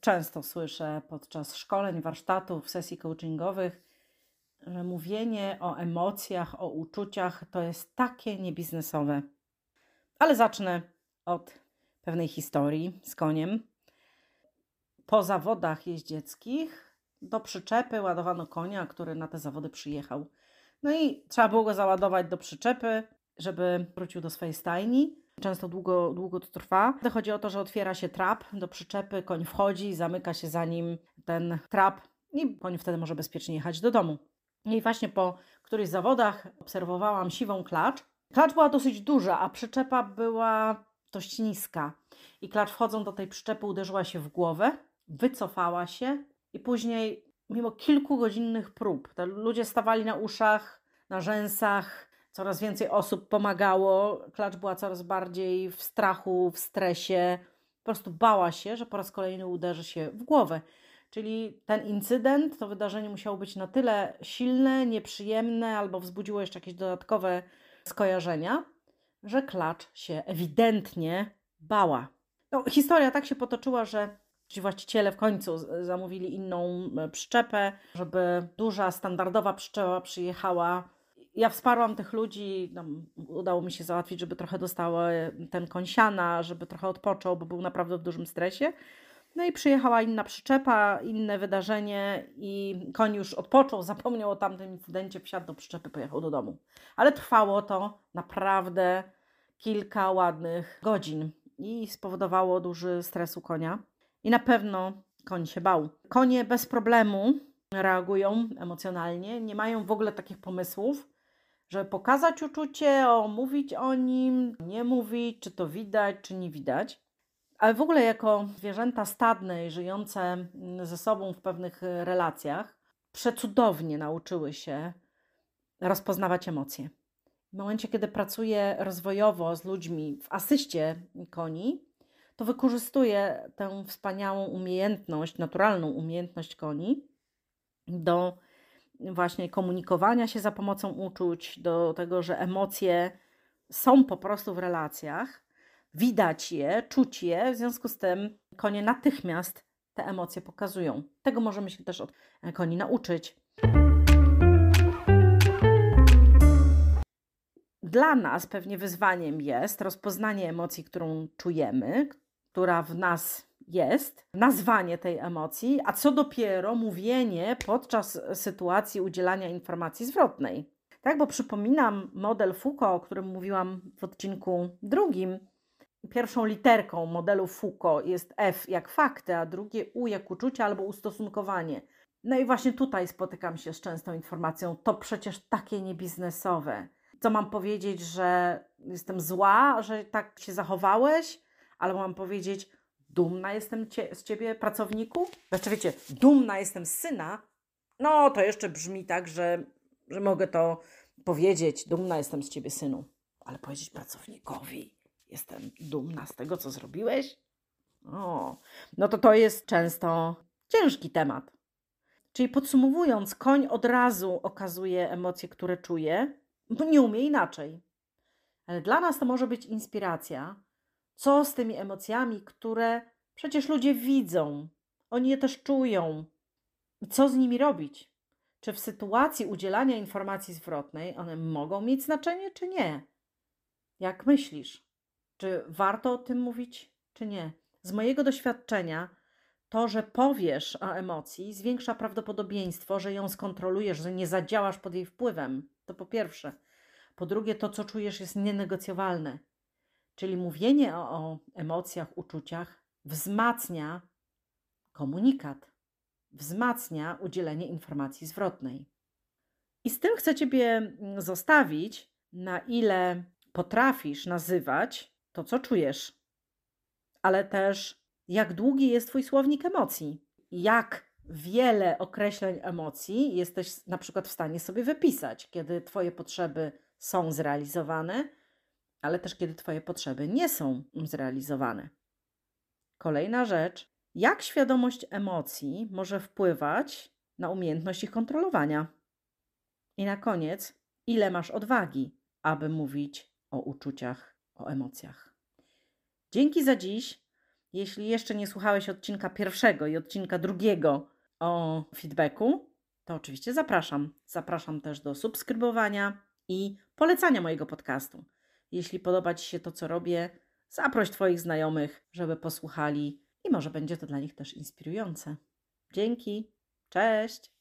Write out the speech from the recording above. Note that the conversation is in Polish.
Często słyszę podczas szkoleń, warsztatów, sesji coachingowych, że mówienie o emocjach, o uczuciach to jest takie niebiznesowe. Ale zacznę od pewnej historii z koniem. Po zawodach jeździeckich do przyczepy ładowano konia, który na te zawody przyjechał. No i trzeba było go załadować do przyczepy, żeby wrócił do swojej stajni. Często długo, długo to trwa. Chodzi o to, że otwiera się trap do przyczepy, koń wchodzi, zamyka się za nim ten trap i koń wtedy może bezpiecznie jechać do domu. I właśnie po którychś zawodach obserwowałam siwą klacz. Klacz była dosyć duża, a przyczepa była dość niska. I klacz wchodząc do tej przyczepy uderzyła się w głowę, wycofała się i później, mimo kilkugodzinnych prób, ludzie stawali na uszach, na rzęsach, coraz więcej osób pomagało. Klacz była coraz bardziej w strachu, w stresie. Po prostu bała się, że po raz kolejny uderzy się w głowę. Czyli ten incydent, to wydarzenie musiało być na tyle silne, nieprzyjemne albo wzbudziło jeszcze jakieś dodatkowe skojarzenia, że klacz się ewidentnie bała. No, historia tak się potoczyła, że ci właściciele w końcu zamówili inną e, przyczepę, żeby duża, standardowa przyczepa przyjechała ja wsparłam tych ludzi, no, udało mi się załatwić, żeby trochę dostały ten konsiana, żeby trochę odpoczął, bo był naprawdę w dużym stresie. No i przyjechała inna przyczepa, inne wydarzenie i koń już odpoczął, zapomniał o tamtym incydencie, wsiadł do przyczepy, pojechał do domu. Ale trwało to naprawdę kilka ładnych godzin i spowodowało duży stres u konia. I na pewno koń się bał. Konie bez problemu reagują emocjonalnie, nie mają w ogóle takich pomysłów, żeby pokazać uczucie, o, mówić o nim, nie mówić, czy to widać, czy nie widać. Ale w ogóle jako zwierzęta stadne i żyjące mm, ze sobą w pewnych y, relacjach, przecudownie nauczyły się rozpoznawać emocje. W momencie, kiedy pracuję rozwojowo z ludźmi w asyście koni, to wykorzystuję tę wspaniałą umiejętność, naturalną umiejętność koni do właśnie komunikowania się za pomocą uczuć, do tego, że emocje są po prostu w relacjach, widać je, czuć je, w związku z tym konie natychmiast te emocje pokazują. Tego możemy się też od koni nauczyć. Dla nas pewnie wyzwaniem jest rozpoznanie emocji, którą czujemy, która w nas jest nazwanie tej emocji, a co dopiero mówienie podczas sytuacji udzielania informacji zwrotnej. Tak, bo przypominam model Foucault, o którym mówiłam w odcinku drugim. Pierwszą literką modelu Foucault jest F jak fakty, a drugie U jak uczucie albo ustosunkowanie. No i właśnie tutaj spotykam się z częstą informacją, to przecież takie niebiznesowe. Co mam powiedzieć, że jestem zła, że tak się zachowałeś? Albo mam powiedzieć, dumna jestem cie, z ciebie, pracowniku? Znaczy, wiecie, dumna jestem z syna, no to jeszcze brzmi tak, że, że mogę to powiedzieć, dumna jestem z ciebie, synu. Ale powiedzieć pracownikowi, jestem dumna z tego, co zrobiłeś? O, no to to jest często ciężki temat. Czyli podsumowując, koń od razu okazuje emocje, które czuje, bo nie umie inaczej. Ale dla nas to może być inspiracja, co z tymi emocjami, które przecież ludzie widzą, oni je też czują. I co z nimi robić? Czy w sytuacji udzielania informacji zwrotnej one mogą mieć znaczenie, czy nie? Jak myślisz? Czy warto o tym mówić, czy nie? Z mojego doświadczenia, to, że powiesz o emocji, zwiększa prawdopodobieństwo, że ją skontrolujesz, że nie zadziałasz pod jej wpływem. To po pierwsze. Po drugie, to, co czujesz, jest nienegocjowalne. Czyli mówienie o, o emocjach, uczuciach wzmacnia komunikat, wzmacnia udzielenie informacji zwrotnej. I z tym chcę Ciebie mm, zostawić, na ile potrafisz nazywać to, co czujesz, ale też jak długi jest Twój słownik emocji, jak wiele określeń emocji jesteś na przykład w stanie sobie wypisać, kiedy Twoje potrzeby są zrealizowane, ale też kiedy Twoje potrzeby nie są zrealizowane. Kolejna rzecz, jak świadomość emocji może wpływać na umiejętność ich kontrolowania? I na koniec, ile masz odwagi, aby mówić o uczuciach, o emocjach? Dzięki za dziś. Jeśli jeszcze nie słuchałeś odcinka pierwszego i odcinka drugiego o feedbacku, to oczywiście zapraszam. Zapraszam też do subskrybowania i polecania mojego podcastu. Jeśli podoba Ci się to, co robię, zaproś Twoich znajomych, żeby posłuchali i może będzie to dla nich też inspirujące. Dzięki. Cześć.